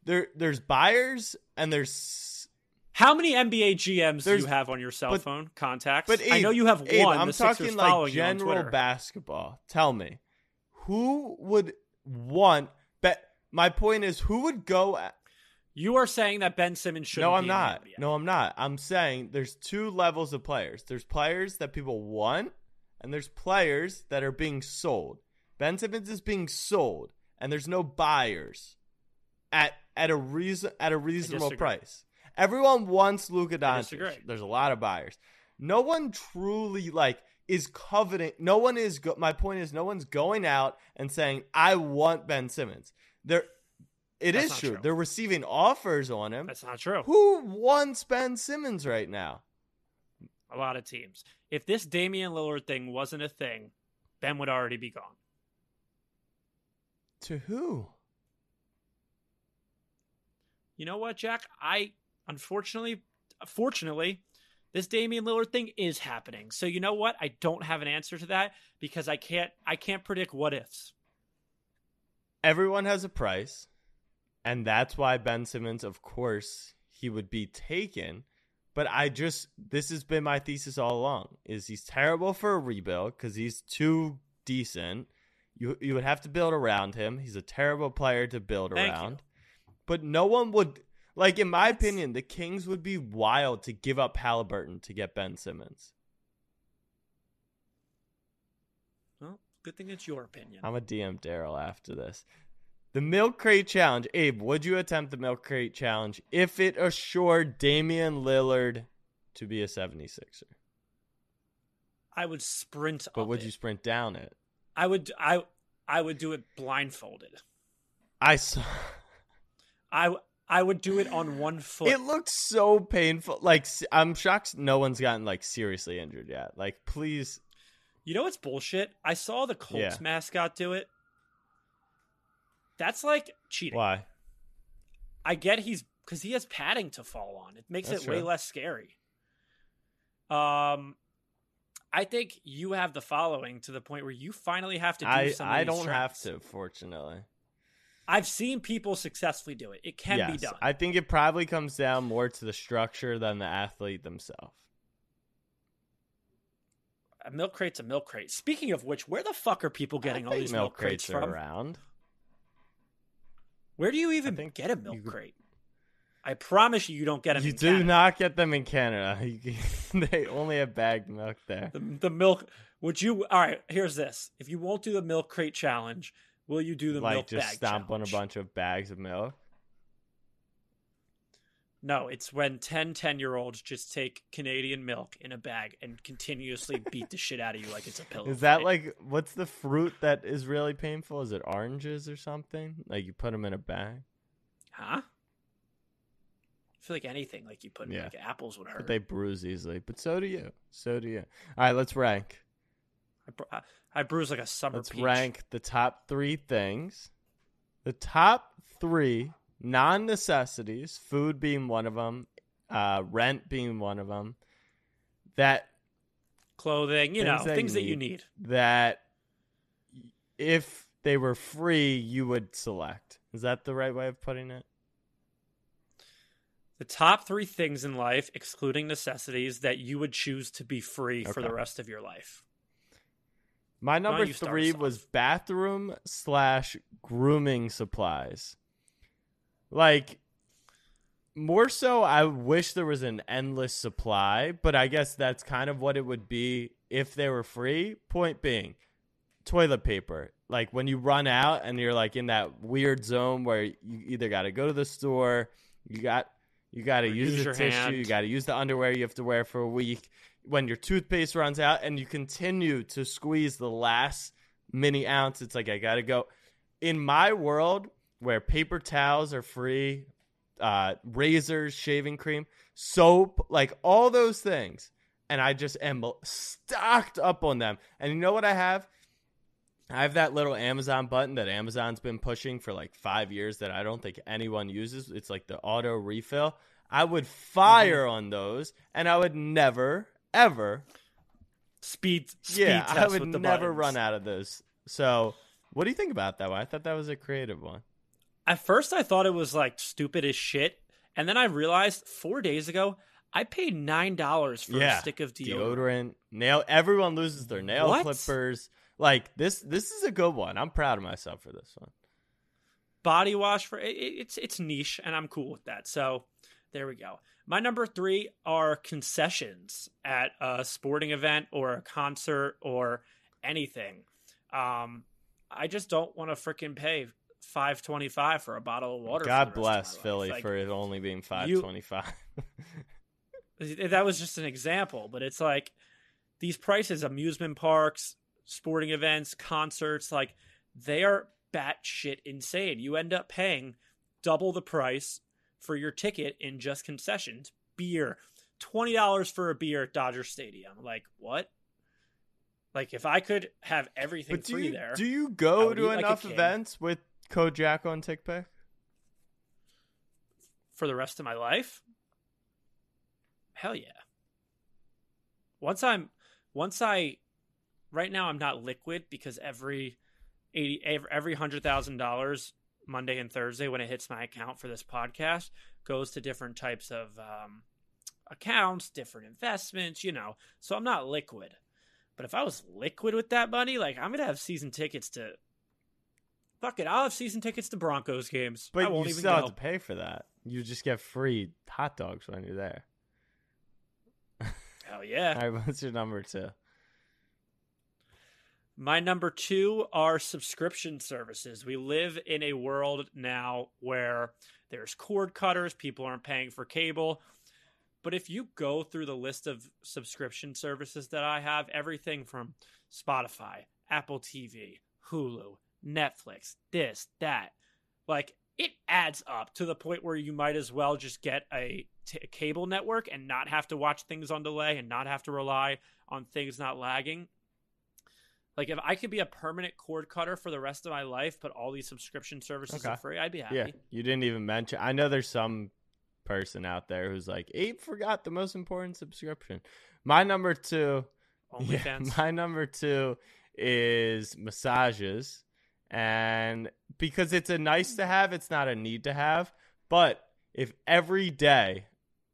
there. There's buyers and there's. How many NBA GMs do you have on your cell but- phone contacts? But I know you have Abe, one. I'm the Sixers talking following like general basketball. Tell me, who would want? Bet. My point is, who would go? At, You are saying that Ben Simmons should. no, I'm in not. No, I'm not. I'm saying there's two levels of players. There's players that people want, and there's players that are being sold. Ben Simmons is being sold, and there's no buyers at at a reason at a reasonable price. Everyone wants Luka Doncic. There's a lot of buyers. No one truly like is coveting. No one is. Go- my point is, no one's going out and saying, "I want Ben Simmons." There, it That's is true. true. They're receiving offers on him. That's not true. Who wants Ben Simmons right now? A lot of teams. If this Damian Lillard thing wasn't a thing, Ben would already be gone. To who? you know what, Jack? I unfortunately, fortunately, this Damian Lillard thing is happening. So you know what? I don't have an answer to that because I can't. I can't predict what ifs. Everyone has a price, and that's why Ben Simmons, of course, he would be taken. But I just this has been my thesis all along: is he's terrible for a rebuild because he's too decent. You you would have to build around him. He's a terrible player to build Thank around. you. But no one would like, in my opinion, the Kings would be wild to give up Halliburton to get Ben Simmons. Well, good thing it's your opinion. I'm a DM Daryl after this. The milk crate challenge. Abe, would you attempt the milk crate challenge if it assured Damian Lillard to be a 76er? I would sprint. But would it. you sprint down it? I would. I. I would do it blindfolded. I saw. I. I would do it on one foot. It looked so painful. Like I'm shocked no one's gotten like seriously injured yet. Like please, You know what's bullshit? I saw the Colts Yeah. mascot do it. That's like cheating. why? I get he's because he has padding to fall on. It makes That's it way less scary. Um, I think you have the following to the point where you finally have to do I some. I don't have to. Fortunately, I've seen people successfully do it. It can be done. I think it probably comes down more to the structure than the athlete themselves. a milk crate's a milk crate. Speaking of which, where the fuck are people getting all these milk crates, are from? around. Where do you even get a milk crate? I promise you, you don't get them. You do Canada. not get them in Canada. They only have bagged milk there. The, the milk. Would you? All right. Here's this. If you won't do the milk crate challenge, will you do the like milk just bag stomp on a bunch of bags of milk. No, it's when 10 10 year olds just take Canadian milk in a bag and continuously beat the shit out of you like it's a pillow. Is that fight. like what's the fruit that is really painful? Is it oranges or something? Like you put them in a bag, Huh? I feel like anything like you put in Yeah. like apples would hurt. but they bruise easily. But so do you. So do you. All right, let's rank. I, bru- I, bruise like a summer Let's peach. rank the top three things. The top three non necessities, food being one of them, uh, rent being one of them, that clothing, you know, Things that you that you need. need. that if they were free, you would select. Is that the right way of putting it? The top three things in life, excluding necessities, that you would choose to be free for the rest of your life. My number three was bathroom slash grooming supplies. Like, more so, I wish there was an endless supply, but I guess that's kind of what it would be if they were free. Point being, toilet paper. Like, when you run out and you're like in that weird zone where you either got to go to the store, you got. You got to use, use the tissue. hand. You got to use the underwear you have to wear for a week when your toothpaste runs out and you continue to squeeze the last mini ounce, it's like I gotta go. In my world, where paper towels are free, uh, razors, shaving cream, soap, like all those things, and I just am stocked up on them. And you know what I have? I have that little Amazon button that Amazon's been pushing for like five years that I don't think anyone uses. It's like the auto refill. I would fire mm-hmm. on those, and I would never, ever Speed, speed yeah, I would never buttons. run out of those. So, what do you think about that one? I thought that was a creative one. At first, I thought it was like stupid as shit, and then I realized four days ago I paid nine dollars for yeah, a stick of deodorant. deodorant, nail. Everyone loses their nail What? clippers. Like this, this is a good one. I'm proud of myself for this one. body wash for it, it- it's it's niche and I'm cool with that. So there we go. My number three are concessions at a sporting event or a concert or anything. Um, I just don't want to freaking pay five twenty five for a bottle of water. God bless Philly. Like, for it only being five twenty five. that was just an example, but it's like these prices, amusement parks, sporting events, concerts, like they are batshit insane. You end up paying double the price for your ticket in just concessions. Beer, twenty dollars for a beer at Dodger Stadium. Like what? Like if I could have everything but do free you there, do you go to eat like enough events with Code Jacko and TickPick? for the rest of my life? Hell yeah. Once I'm once I right now I'm not liquid because every 80 every, every $100,000 Monday and Thursday when it hits my account for this podcast goes to different types of um, accounts, different investments, you know. So I'm not liquid. But if I was liquid with that money, like I'm gonna have season tickets to fuck it, I'll have season tickets to Broncos games. I But won't you even still go. have to pay for that. You just get free hot dogs when you're there. Hell yeah. All right, what's your number two? My number two are subscription services. We live in a world now where there's cord cutters, people aren't paying for cable. But if you go through the list of subscription services that I have, everything from Spotify, Apple TV, Hulu, Netflix, this, that, like it adds up to the point where you might as well just get a t- cable network and not have to watch things on delay and not have to rely on things not lagging. Like if I could be a permanent cord cutter for the rest of my life, but all these subscription services Okay. are free, I'd be happy. Yeah, you didn't even mention. I know there's some person out there who's like, Abe forgot the most important subscription. My number two, yeah, my number two is massages, and because it's a nice to have, it's not a need to have. But if every day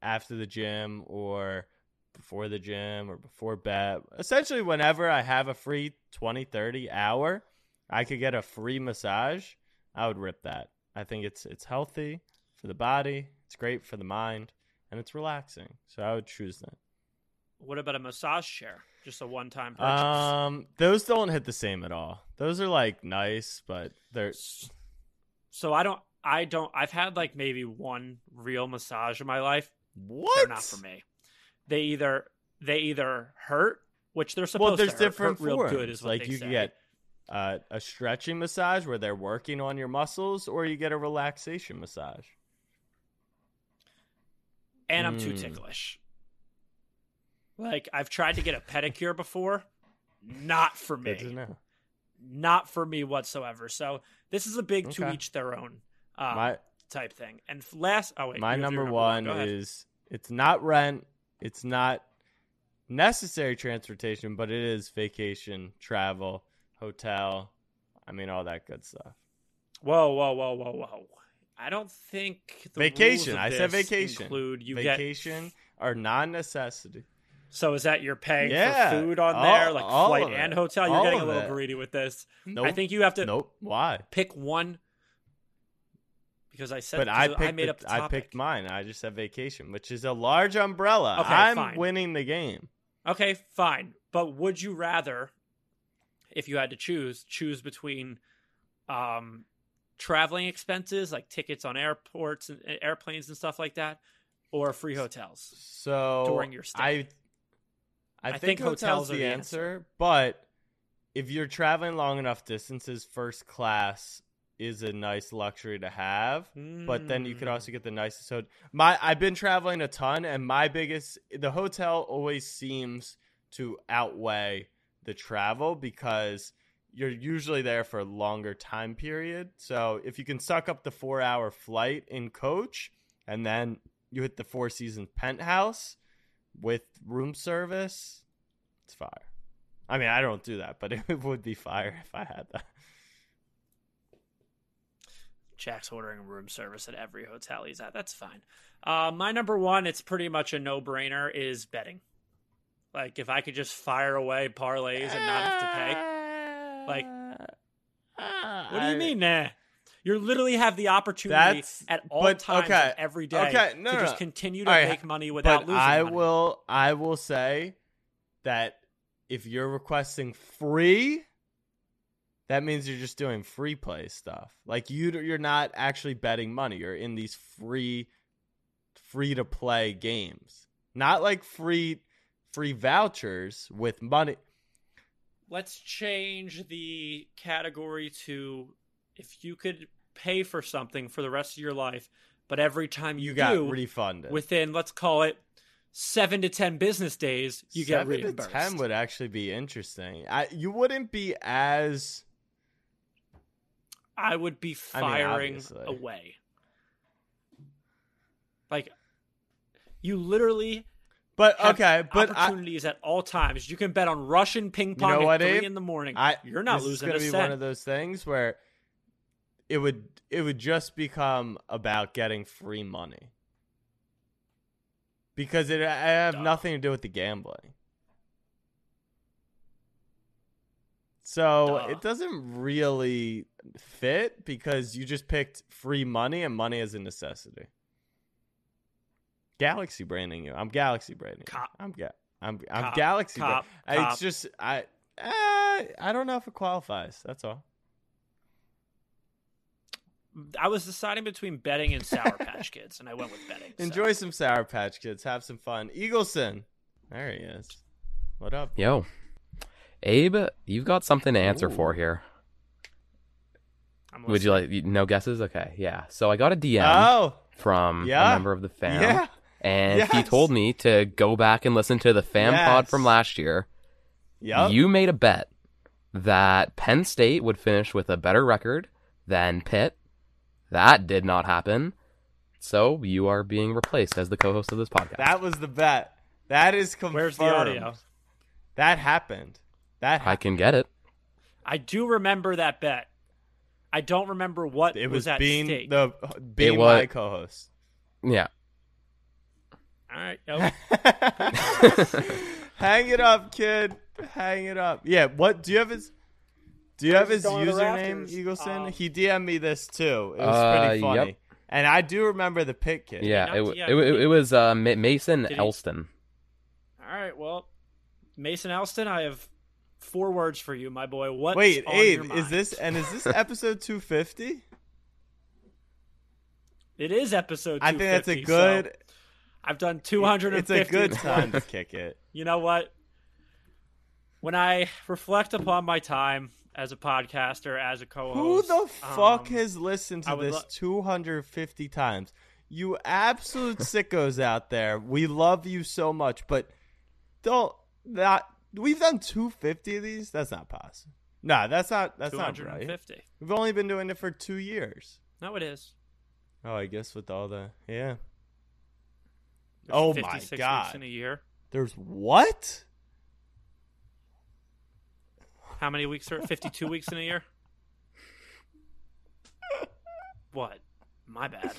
after the gym or before the gym or before bed, essentially whenever I have a free 20, 30 hour, I could get a free massage, I would rip that. I think it's it's healthy for the body, it's great for the mind, and it's relaxing. So I would choose that. What about a massage chair? Just a one-time purchase. Um, those don't hit the same at all. Those are like nice, but they're so I don't. I don't. I've had like maybe one real massage in my life. what? They're not for me. They either they either hurt, which they're supposed to be. Well, there's to hurt, different hurt real forms. good, is like you say. can get uh, a stretching massage where they're working on your muscles, or you get a relaxation massage. and I'm too Mm. ticklish. Like I've tried to get a pedicure before, not for me, not for me whatsoever. So this is a big to each their own um, My type thing. And last, oh wait, my your number one ahead. is it's not rent, it's not necessary transportation, but it is vacation, travel, hotel. I mean, all that good stuff. whoa, whoa, whoa, whoa, whoa. I don't think the vacation. I said vacation. Include you get vacation are non-necessity. So is that you're paying Yeah, for food on all- there, like flight and hotel? You're All getting a little it. greedy with this. Nope. I think you have to Nope. Why? pick one because I said But I picked. made the- up the I picked mine. I just said vacation, which is a large umbrella. Okay, I'm fine. winning the game. Okay, fine. But would you rather, if you had to choose, choose between um, traveling expenses like tickets on airports and airplanes and stuff like that, or free hotels? So During your stay. I, I, I think, think hotels hotels the are the answer, but if you're traveling long enough distances, first class is a nice luxury to have. But then you could Mm. also get the nicest hotel. My I've been traveling a ton, and my biggest the hotel always seems to outweigh the travel because you're usually there for a longer time period. So if you can suck up the four hour flight in coach, and then you hit the Four Seasons penthouse with room service, it's fire. I mean, I don't do that, but it would be fire if I had that. Jack's ordering room service at every hotel he's at. That's fine. Uh, my number one, it's pretty much a no brainer, is betting. Like if I could just fire away parlays and not have to pay. Like, what do you mean, nah? You literally have the opportunity That's- at all but- times okay. every day Okay, no, to no, just continue to right, make money without but losing I money. will I will say that if you're requesting free, that means you're just doing free play stuff. Like you you're not actually betting money. You're in these free free to play games. Not like free free vouchers with money. Let's change the category to if you could pay for something for the rest of your life, but every time you, You got do, refunded. within let's call it seven to ten business days, you get Seven to reimbursed. ten would actually be interesting. I, you wouldn't be as I would be I mean, firing away. Like you literally But okay, but I, opportunities at all times. You can bet on Russian ping pong know at what, three Abe? in the morning. I You're not this losing a gonna be cent. one of those things where it would it would just become about getting free money because it I have Duh. nothing to do with the gambling. So Duh. it doesn't really fit because you just picked free money and money is a necessity. Galaxy branding you. I'm Galaxy branding. Cop. I'm ga- I'm I'm Cop. Galaxy. Cop. I- Cop. It's just I uh, I don't know if it qualifies. That's all. I was deciding between betting and Sour Patch Kids, and I went with betting. so. Enjoy some Sour Patch Kids. Have some fun. Eagleson. There he is. What up? Yo, Abe, you've got something to answer Ooh. for here. I'm Would you like no guesses? Okay, yeah. So I got a DM Oh, from yeah. a member of the fam, yeah. and he told me to go back and listen to the fam pod from last year. Yep. You made a bet that Penn State would finish with a better record than Pitt. That did not happen. So you are being replaced as the co-host of this podcast. that was the bet. That is confirmed. Where's the audio? That happened. That happened. I can get it. I do remember that bet. I don't remember what It was at being stake. the being was- my co-host. Yeah. right. Oh, Hang it up, kid. Hang it up. Yeah. What do you have his? Do you have his going to the username, rafters. Eagleson? Um, he DM'd me this too. It was Uh, pretty funny. yep. And I do remember the pit kid. Yeah, not it, it, it was uh, Mason Elston. all right. Well, Mason Elston, I have four words for you, my boy. What? Wait, Abe, is this and is this episode 250? It is episode. I think that's a good. so I've done two hundred. It's a good time to kick it. You know what? When I reflect upon my time as a podcaster, as a co-host, who the fuck um, has listened to this lo- 250 times? You absolute sickos out there. We love you so much, but don't not. We've done 250 of these. That's not possible. Nah, that's not. That's not right. 250. We've only been doing it for two years. No, it is. Oh, I guess with all the yeah. There's Oh my 56 God. Weeks in a year. There's what? How many weeks are 52 weeks in a year? What? My bad.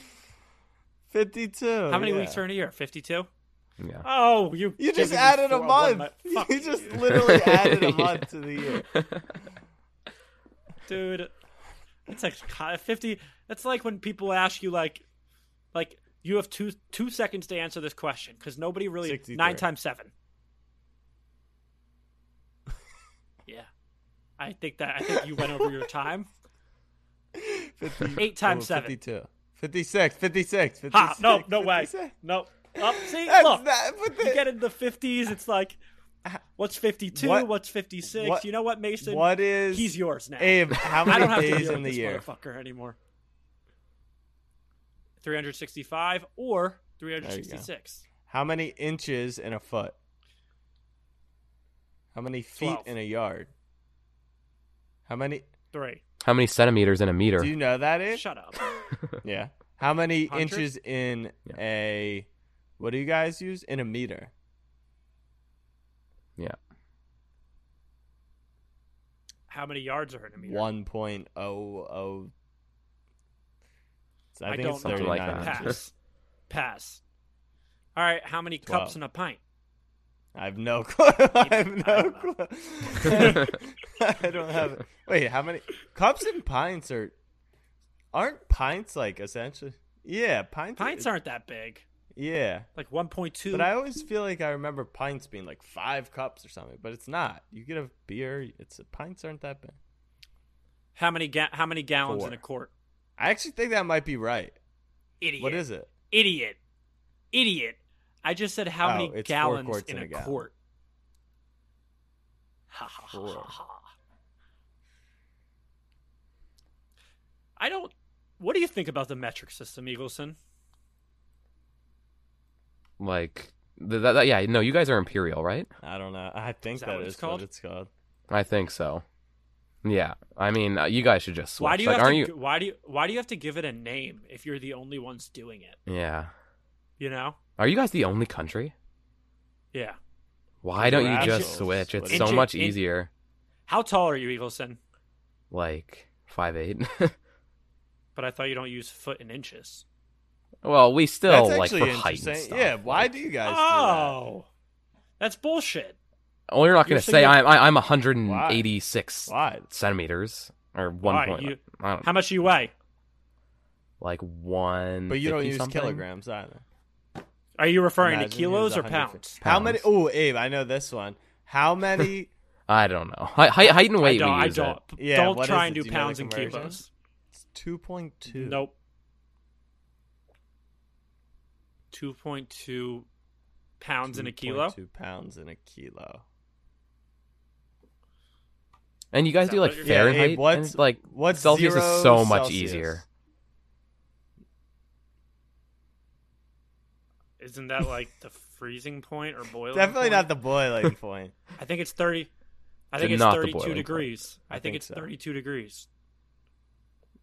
52. How many yeah. weeks are in a year? 52? Yeah. Oh, you You just added a four- one month. You just you. literally added a Yeah. month to the year. dude. It's like 50. That's like when people ask you like like you have 2 2 seconds to answer this question cuz nobody really 63. 9 times 7. yeah. I think that I think you went over your time. 50, Eight times oh, seven. 52. 56, 56, 56. Ha, no, no way. 56. No. Oh, see, That's look. not- but you get in the 50s, it's like what's 52, What- what's 56? what- you know what, Mason? What is He's yours now. Abe, how I many don't have to days deal in with the this year? motherfucker anymore. 365 or 366. How many inches in a foot? How many feet Twelve. in a yard? How many? 3. How many centimeters in a meter? Do you know that is? Shut up. Yeah. How many Hundred? inches in a? What do you guys use in a meter? yeah. How many yards are in a meter? One point oh oh. I I think don't it's know. Something like 39 that. Pass. Pass. All right, how many cups Twelve. in a pint? I have no clue. I have no I clue. I don't have it. Wait, how many cups and pints are? Aren't pints like essentially? Yeah, pints. Pints aren't that big. Yeah, Like 1.2. but I always feel like I remember pints being like five cups or something, but it's not. You get a beer. It's pints aren't that big. how many ga- how many gallons Four. in a quart? I actually think that might be right. Idiot. What is it? Idiot. Idiot. I just said how Oh, many gallons in in a, a quart. Ha ha ha ha. I don't. What do you think about the metric system, Eagleson? Like, th- that, that, yeah, no, you guys are Imperial, right? I don't know. I think Is that that what is it's called? what it's called. I think so. Yeah, I mean, uh, you guys should just switch. Why do you like, have aren't to? you? Why do you? Why do you have to give it a name if you're the only ones doing it? Yeah, You know? Are you guys the only country? Yeah. Why don't you just assholes. switch? It's What so much In- easier. How tall are you, Eagleson? Like five eight. But I thought you don't use foot and inches. Well, we still That's like actually for height and stuff. Yeah, why do you guys Oh, that's bullshit. Well, you're not going to say I'm I- I'm 186 do? Why? centimeters or one Why? point. You- I don't How much do you weigh? like one. But you don't use something? kilograms either. Are you referring Imagine to kilos or 150. pounds? How many? Oh, Abe, I know this one. How many? I don't know. Height, height, height and weight I don't. we I don't. it. Yeah, don't try and do Do you know the pounds and conversion? kilos. It's two point two. Nope. Two point two pounds in a kilo. Two pounds in a kilo. And you guys do like Yeah, Fahrenheit. Abe, what's and, like what's Celsius is so much Celsius? easier. Isn't that like the freezing point or boiling? Definitely point? not the boiling point. I think it's thirty. I think it's the thirty-two degrees. I, I think, think it's so. thirty-two degrees.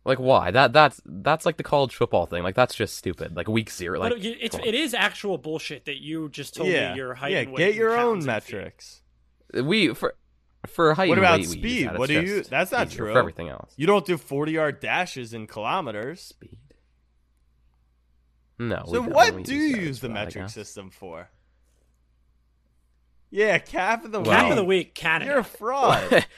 Like why? That that's that's like the college football thing. Like that's just stupid. Like week zero. Like but it's it is actual bullshit that you just told yeah, me your height yeah. and. Get your own pounds and feet. metrics. we for for height What about weight, speed? that. What do you- that's not true. for everything else. You don't do forty-yard dashes in kilometers. Speed. No. So what do you use the for that, metric system for? Yeah, calf of the Well- Cap week. of the week, Canada. You're a fraud.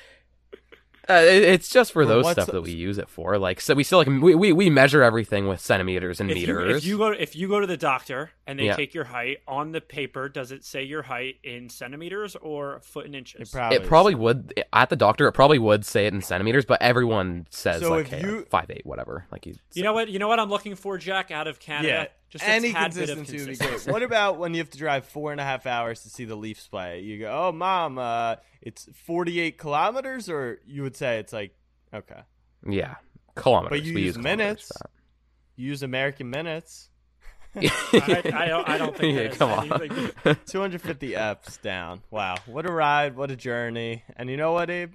Uh, it- it's just for Or those stuff the- that we use it for. Like, so we still like we, we, we measure everything with centimeters and if you, meters. if you go if you go to the doctor and they Yeah. take your height on the paper, does it say your height in centimeters or foot and It inches? probably, it probably would at the doctor. It probably would say it in centimeters, but everyone says So like if hey, you- like, five eight, whatever. Like you, You know what? You know what I'm looking for, Jack, out of Canada. Yeah, just any tad bit of consistency would be great. What about when you have to drive four and a half hours to see the Leafs play? You go, "Oh, mom, uh, it's forty-eight kilometers," or you would say it's like, okay, yeah, kilometers. but you we use use minutes. for You use American minutes. I, I, don't, I don't think Yeah, come on. 250 eps down. Wow, what a ride, what a journey. And you know what, Abe?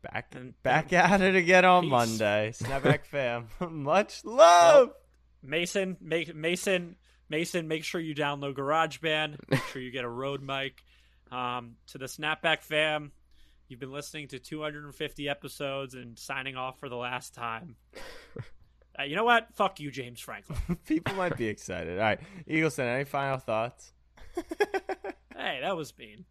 Back And- back at it again on Peace. Monday. Snapback fam, much love. Mason, make Mason, Mason, make sure you download GarageBand. Make sure you get a Rode mic. Um, to the Snapback fam, you've been listening to 250 episodes and signing off for the last time. Uh, you know what? Fuck you, James Franklin. People might be excited. All right, Eagleson, any final thoughts? hey, that was mean.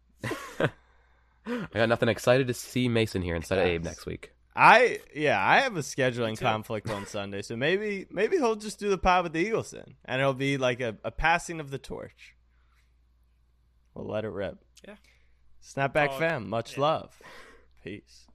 I got nothing excited to see Mason here instead of Abe next week. I yeah, I have a scheduling conflict on Sunday, so maybe maybe he'll just do the pod with the Eagleson, and it'll be like a, a passing of the torch. We'll let it rip. Yeah. Snapback Oh, fam, much yeah. love. Peace.